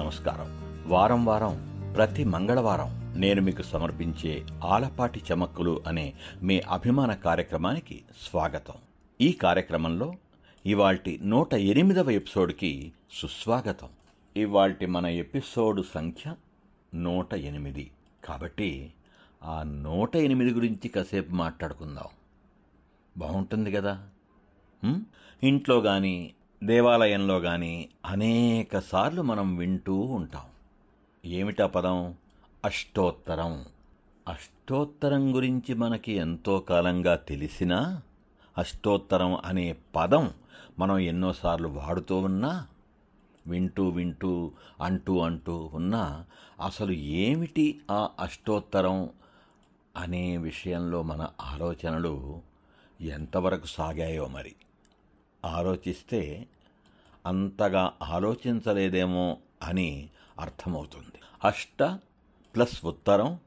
నమస్కారం. వారం వారం ప్రతి మంగళవారం నేను మీకు సమర్పించే ఆలపాటి చమక్కులు అనే మీ అభిమాన కార్యక్రమానికి స్వాగతం. ఈ కార్యక్రమంలో ఇవాల్టి నూట ఎనిమిదవ ఎపిసోడ్కి సుస్వాగతం. ఇవాల్టి మన ఎపిసోడ్ సంఖ్య నూట ఎనిమిది. కాబట్టి ఆ నూట ఎనిమిది గురించి కాసేపు మాట్లాడుకుందాం. బాగుంటుంది కదా? ఇంట్లో కానీ దేవాలయంలో కానీ అనేకసార్లు మనం వింటూ ఉంటాం. ఏమిటా పదం? అష్టోత్తరం. అష్టోత్తరం గురించి మనకి ఎంతో కాలంగా తెలిసినా అష్టోత్తరం అనే పదం మనం ఎన్నోసార్లు వాడుతూ ఉన్నా వింటూ వింటూ అంటూ అంటూ ఉన్నా అసలు ఏమిటి ఆ అష్టోత్తరం అనే విషయంలో మన ఆలోచనలు ఎంతవరకు సాగాయో మరి? ఆలోచిస్తే అంతగా ఆలోచించలేదేమో అని అర్థమవుతుంది. అష్ట ప్లస్ ఉత్తరం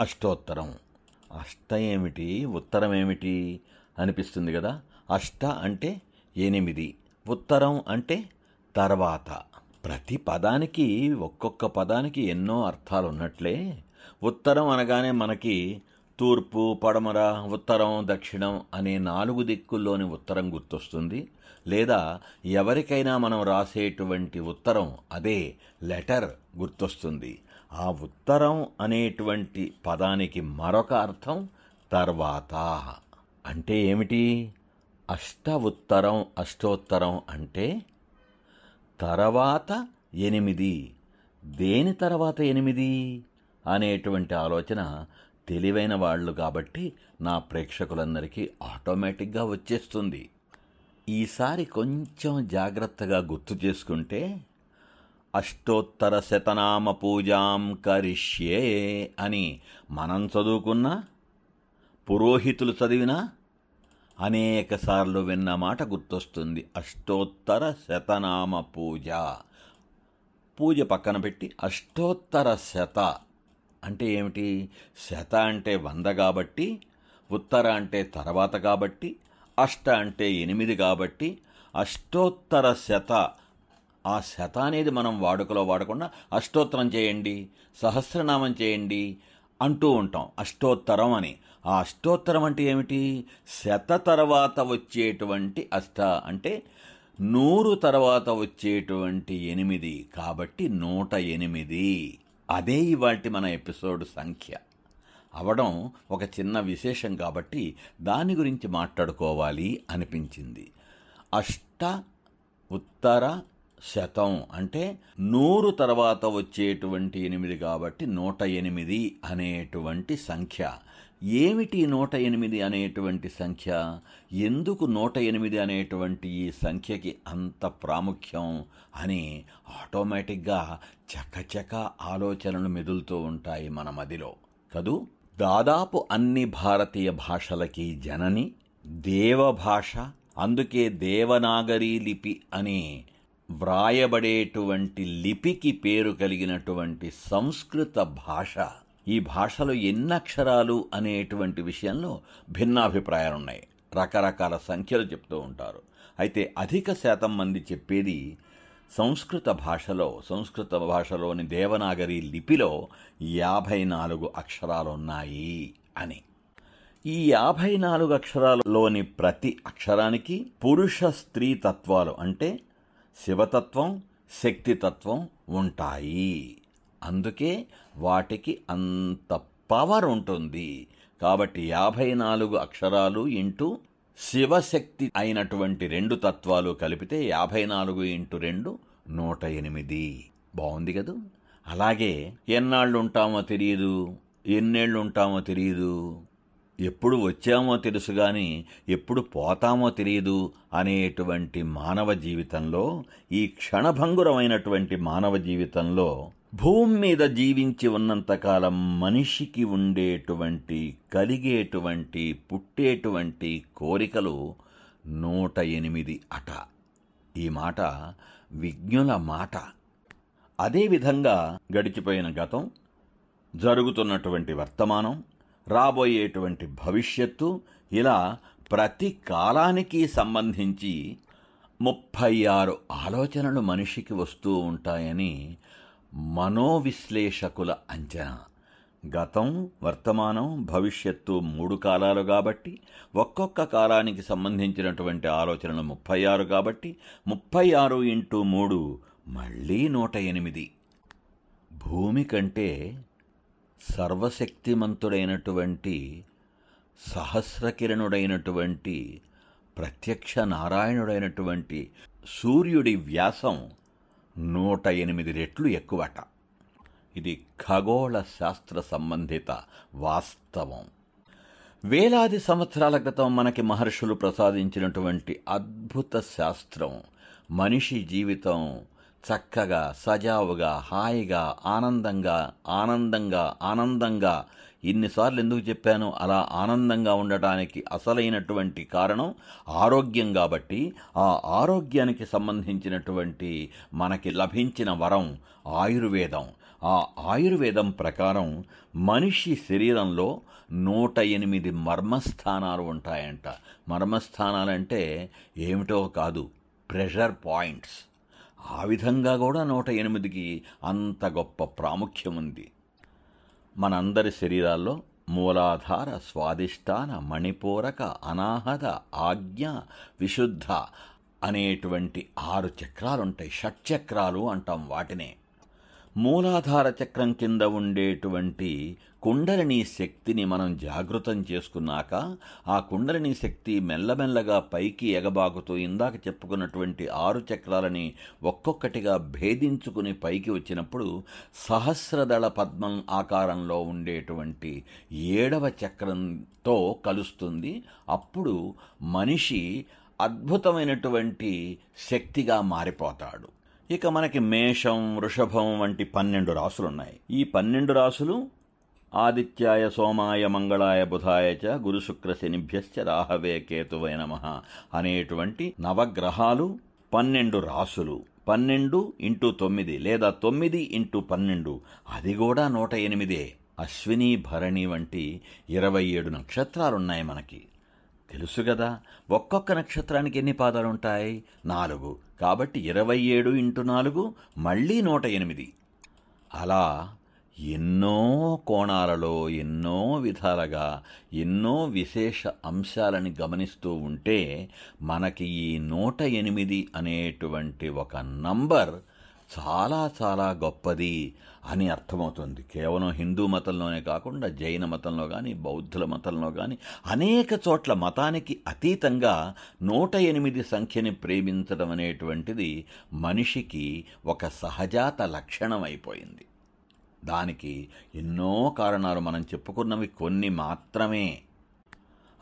అష్టోత్తరం. అష్ట ఏమిటి ఉత్తరం ఏమిటి అనిపిస్తుంది కదా? అష్ట అంటే ఎనిమిది ఉత్తరం అంటే తర్వాత. ప్రతి పదానికి ఒక్కొక్క పదానికి ఎన్నో అర్థాలు ఉన్నట్లే ఉత్తరం అనగానే మనకి తూర్పు పడమర ఉత్తరం దక్షిణం అనే నాలుగు దిక్కుల్లోని ఉత్తరం గుర్తొస్తుంది. లేదా ఎవరికైనా మనం రాసేటువంటి ఉత్తరం అదే లెటర్ గుర్తొస్తుంది. ఆ ఉత్తరం అనేటువంటి పదానికి మరొక అర్థం తర్వాత. అంటే ఏమిటి? అష్ట ఉత్తరం అష్టోత్తరం అంటే తర్వాత ఎనిమిది. దేని తర్వాత ఎనిమిది? అనేటువంటి ఆలోచన తెలివైన వాళ్ళు కాబట్టి నా ప్రేక్షకులందరికీ ఆటోమేటిక్గా వచ్చేస్తుంది. ఈసారి కొంచెం జాగ్రత్తగా గుర్తు చేసుకుంటే అష్టోత్తర శతనామ పూజాం కరిష్యే అని మనం చదువుకున్నా పురోహితులు చదివినా అనేకసార్లు విన్న మాట గుర్తొస్తుంది. అష్టోత్తర శతనామ పూజ. పూజ పక్కన పెట్టి అష్టోత్తర శత. అంటే ఏమిటి? శత అంటే వంద కాబట్టి ఉత్తర అంటే తర్వాత కాబట్టి అష్ట అంటే ఎనిమిది కాబట్టి అష్టోత్తర శత. ఆ శత అనేది మనం వాడుకలో వాడకుండా అష్టోత్తరం చేయండి సహస్రనామం చేయండి అంటూ ఉంటాం. అష్టోత్తరం అని. ఆ అష్టోత్తరం అంటే ఏమిటి? శత తర్వాత వచ్చేటువంటి అష్ట అంటే నూరు తర్వాత వచ్చేటువంటి ఎనిమిది కాబట్టి నూట ఎనిమిది. అదే ఇవాటి మన ఎపిసోడ్ సంఖ్య. అవడం ఒక చిన్న విశేషం కాబట్టి దాని గురించి మాట్లాడుకోవాలి అనిపించింది. అష్ట ఉత్తర శతం అంటే నూరు తర్వాత వచ్చేటువంటి ఎనిమిది కాబట్టి నూట ఎనిమిది అనేటువంటి సంఖ్య. ఏమిటి నూట ఎనిమిది అనేటువంటి సంఖ్య? ఎందుకు నూట ఎనిమిది అనేటువంటి ఈ సంఖ్యకి అంత ప్రాముఖ్యం అని ఆటోమేటిక్గా చకచక ఆలోచనలు మెదులుతూ ఉంటాయి మన మదిలో. కదూ? దాదాపు అన్ని భారతీయ భాషలకి జనని దేవభాష అందుకే దేవనాగరీ లిపి అని వ్రాయబడేటువంటి లిపికి పేరు కలిగినటువంటి సంస్కృత భాష ఈ భాషలో ఎన్ని అక్షరాలు అనేటువంటి విషయంలో భిన్నాభిప్రాయాలున్నాయి. రకరకాల సంఖ్యలు చెప్తూ ఉంటారు. అయితే అధిక శాతం మంది చెప్పేది సంస్కృత భాషలో సంస్కృత భాషలోని దేవనాగరి లిపిలో యాభై నాలుగు అక్షరాలున్నాయి అని. ఈ యాభై నాలుగు అక్షరాలలోని ప్రతి అక్షరానికి పురుష స్త్రీ తత్వాలు అంటే శివతత్వం శక్తితత్వం ఉంటాయి. అందుకే వాటికి అంత పవర్ ఉంటుంది. కాబట్టి యాభై నాలుగు అక్షరాలు ఇంటూ శివశక్తి అయినటువంటి రెండు తత్వాలు కలిపితే యాభై నాలుగు ఇంటూ రెండు నూట ఎనిమిది. బాగుంది కదూ? అలాగే ఎన్నాళ్ళు ఉంటామో తెలియదు ఎన్నేళ్ళు ఉంటామో తెలియదు ఎప్పుడు వచ్చామో తెలుసు కానీ ఎప్పుడు పోతామో తెలియదు అనేటువంటి మానవ జీవితంలో ఈ క్షణభంగురమైనటువంటి మానవ జీవితంలో భూమి మీద జీవించి ఉన్నంతకాలం మనిషికి ఉండేటువంటి కలిగేటువంటి పుట్టేటువంటి కోరికలు నూట ఎనిమిది అట. ఈ మాట విజ్ఞుల మాట. అదేవిధంగా గడిచిపోయిన గతం జరుగుతున్నటువంటి వర్తమానం రాబోయేటువంటి భవిష్యత్తు ఇలా ప్రతి కాలానికి సంబంధించి ముప్పై ఆరు ఆలోచనలు మనిషికి వస్తూ ఉంటాయని మనోవిశ్లేషకుల అంచనా. గతం వర్తమానం భవిష్యత్తు మూడు కాలాలు కాబట్టి ఒక్కొక్క కాలానికి సంబంధించినటువంటి ఆలోచనలు ముప్పై ఆరు కాబట్టి ముప్పై ఆరు ఇంటూ మూడు మళ్ళీ నూట ఎనిమిది. భూమి కంటే సర్వశక్తిమంతుడైనటువంటి సహస్రకిరణుడైనటువంటి ప్రత్యక్ష నారాయణుడైనటువంటి సూర్యుడి వ్యాసం నూట ఎనిమిది రెట్లు ఎక్కువట. ఇది ఖగోళ శాస్త్ర సంబంధిత వాస్తవం. వేలాది సంవత్సరాల క్రితం మనకి మహర్షులు ప్రసాదించినటువంటి అద్భుత శాస్త్రం మనిషి జీవితం చక్కగా సజావుగా హాయిగా ఆనందంగా ఆనందంగా ఆనందంగా. ఇన్నిసార్లు ఎందుకు చెప్పాను? అలా ఆనందంగా ఉండటానికి అసలైనటువంటి కారణం ఆరోగ్యం కాబట్టి ఆ ఆరోగ్యానికి సంబంధించినటువంటి మనకి లభించిన వరం ఆయుర్వేదం. ఆ ఆయుర్వేదం ప్రకారం మనిషి శరీరంలో నూట ఎనిమిది మర్మస్థానాలు ఉంటాయంట. మర్మస్థానాలంటే ఏమిటో కాదు ప్రెషర్ పాయింట్స్. ఆ విధంగా కూడా నూట ఎనిమిదికి అంత గొప్ప ప్రాముఖ్యం ఉంది మనందరి శరీరాల్లో మూలాధార స్వాదిష్టాన మణిపూరక అనాహత ఆజ్ఞ విశుద్ధ అనేటువంటి ఆరు చక్రాలుంటాయి. షట్చక్రాలు అంటాం వాటినే. మూలాధార చక్రం కింద ఉండేటువంటి కుండలిని శక్తిని మనం జాగృతం చేసుకున్నాక ఆ కుండలిని శక్తి మెల్లమెల్లగా పైకి ఎగబాకుతూ ఇందాక చెప్పుకున్నటువంటి ఆరు చక్రాలని ఒక్కొక్కటిగా భేదించుకుని పైకి వచ్చినప్పుడు సహస్రదళ పద్మం ఆకారంలో ఉండేటువంటి ఏడవ చక్రంతో కలుస్తుంది. అప్పుడు మనిషి అద్భుతమైనటువంటి శక్తిగా మారిపోతాడు. ఇక మనకి మేషం వృషభం వంటి పన్నెండు రాసులున్నాయి. ఈ పన్నెండు రాసులు ఆదిత్యాయ సోమాయ మంగళాయ బుధాయ చ శనిభ్యశ్చ రాహవే కేతువై నమ అనేటువంటి నవగ్రహాలు పన్నెండు రాసులు. పన్నెండు ఇంటూ తొమ్మిది లేదా తొమ్మిది ఇంటూ పన్నెండు అది కూడా నూట ఎనిమిదే. అశ్విని భరణి వంటి ఇరవై ఏడు నక్షత్రాలున్నాయి మనకి. తెలుసు కదా ఒక్కొక్క నక్షత్రానికి ఎన్ని పాదాలుంటాయి? నాలుగు. కాబట్టి ఇరవై ఏడు ఇంటూ నాలుగు మళ్ళీ నూట ఎనిమిది. అలా ఎన్నో కోణాలలో ఎన్నో విధాలుగా ఎన్నో విశేష అంశాలని గమనిస్తూ ఉంటే మనకి ఈ నూట ఎనిమిది అనేటువంటి ఒక నంబర్ చాలా చాలా గొప్పది అని అర్థమవుతుంది. కేవలం హిందూ మతంలోనే కాకుండా జైన మతంలో కానీ బౌద్ధుల మతంలో కానీ అనేక చోట్ల మతానికి అతీతంగా నూట ఎనిమిది సంఖ్యని ప్రేమించడం అనేటువంటిది మనిషికి ఒక సహజాత లక్షణం అయిపోయింది దానికి ఎన్నో కారణాలు మనం చెప్పుకున్నవి కొన్ని మాత్రమే.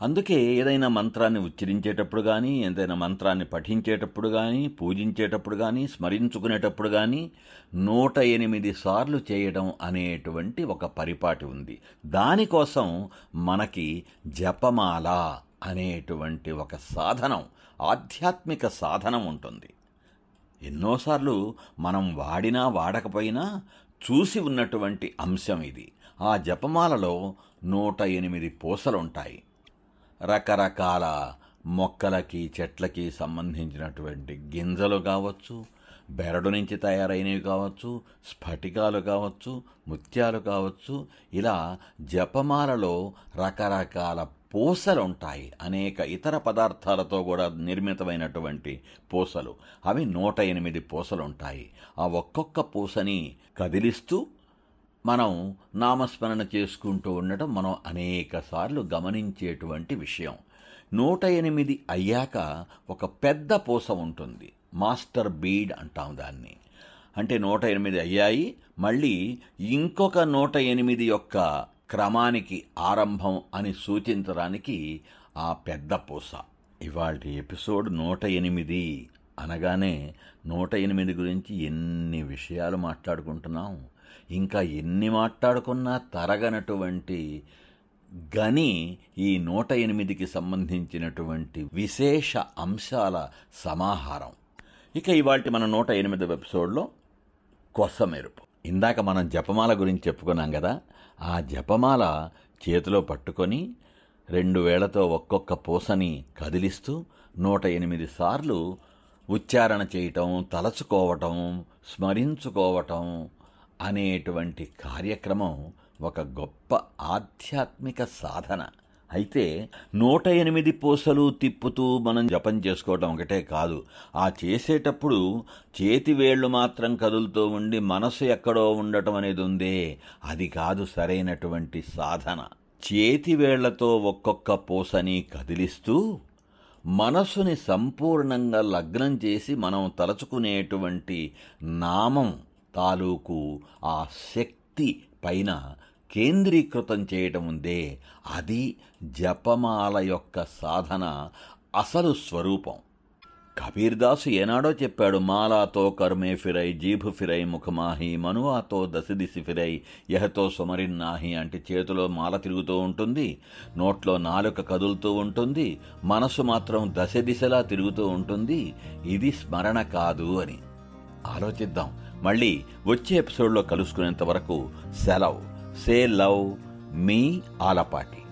అందుకే ఏదైనా మంత్రాన్ని ఉచ్చరించేటప్పుడు కానీ ఏదైనా మంత్రాన్ని పఠించేటప్పుడు కానీ పూజించేటప్పుడు కానీ స్మరించుకునేటప్పుడు కానీ నూట ఎనిమిది సార్లు చేయడం అనేటువంటి ఒక పరిపాటి ఉంది. దానికోసం మనకి జపమాల అనేటువంటి ఒక సాధనం ఆధ్యాత్మిక సాధనం ఉంటుంది. ఎన్నోసార్లు మనం వాడినా వాడకపోయినా చూసి ఉన్నటువంటి అంశం ఇది. ఆ జపమాలలో నూట ఎనిమిది పూసలుంటాయి. రకరకాల మొక్కలకి చెట్లకి సంబంధించినటువంటి గింజలు కావచ్చు బెరడు నుంచి తయారైనవి కావచ్చు స్ఫటికాలు కావచ్చు ముత్యాలు కావచ్చు. ఇలా జపమాలలో రకరకాల పూసలు ఉంటాయి. అనేక ఇతర పదార్థాలతో కూడా నిర్మితమైనటువంటి పూసలు. అవి నూట ఎనిమిది పూసలు ఉంటాయి. ఆ ఒక్కొక్క పూసని కదిలిస్తూ మనం నామస్మరణ చేసుకుంటూ ఉండటం మనం అనేకసార్లు గమనించేటువంటి విషయం. నూట ఎనిమిది అయ్యాక ఒక పెద్ద పూస ఉంటుంది. మాస్టర్ బీడ్ అంటాం దాన్ని. అంటే నూట ఎనిమిది అయ్యాయి మళ్ళీ ఇంకొక నూట ఎనిమిది యొక్క క్రమానికి ఆరంభం అని సూచించడానికి ఆ పెద్ద పూస. ఇవాళ ఎపిసోడ్ నూట ఎనిమిది అనగానే నూట ఎనిమిది గురించి ఎన్ని విషయాలు మాట్లాడుకుంటున్నాం? ఇంకా ఎన్ని మాట్లాడుకున్నా తరగనటువంటి గని ఈ నూట ఎనిమిదికి సంబంధించినటువంటి విశేష అంశాల సమాహారం. ఇక ఇవాటి మన నూట ఎనిమిది ఎపిసోడ్లో కొసమెరుపు. ఇందాక మనం జపమాల గురించి చెప్పుకున్నాం కదా ఆ జపమాల చేతిలో పట్టుకొని రెండు వేళ్ళతో ఒక్కొక్క పూసని కదిలిస్తూ నూట ఎనిమిది సార్లు ఉచ్చారణ చేయటం తలచుకోవటం స్మరించుకోవటం అనేటువంటి కార్యక్రమం ఒక గొప్ప ఆధ్యాత్మిక సాధన. అయితే నూట ఎనిమిది పూసలు తిప్పుతూ మనం జపం చేసుకోవటం ఒకటే కాదు. ఆ చేసేటప్పుడు చేతి వేళ్ళు మాత్రం కదులుతూ ఉండి మనసు ఎక్కడో ఉండటం అనేది ఉందే. అది కాదు సరైనటువంటి సాధన. చేతి వేళ్ళతో ఒక్కొక్క పూసని కదిలిస్తూ మనసుని సంపూర్ణంగా లగ్నం చేసి మనం తలచుకునేటువంటి నామం తాలూకు ఆ శక్తి పైన కేంద్రీకృతం చేయటం ఉందే అది జపమాల యొక్క సాధన అసలు స్వరూపం. కబీర్దాసు ఏనాడో చెప్పాడు మాలాతో కర్మే ఫిరై జీభు ఫిరై ముఖమాహి మనువాతో దశదిసి ఫిరై యహతో సుమరిన్నాహి అంటే చేతిలో మాల తిరుగుతూ ఉంటుంది నోట్లో నాలుక కదులుతూ ఉంటుంది మనసు మాత్రం దశ దిశలా తిరుగుతూ ఉంటుంది. ఇది స్మరణ కాదు అని. ఆలోచిద్దాం. మళ్ళీ వచ్చే ఎపిసోడ్లో కలుసుకునేంత వరకు సెలవ్. సే లవ్ మీ ఆలపాటి.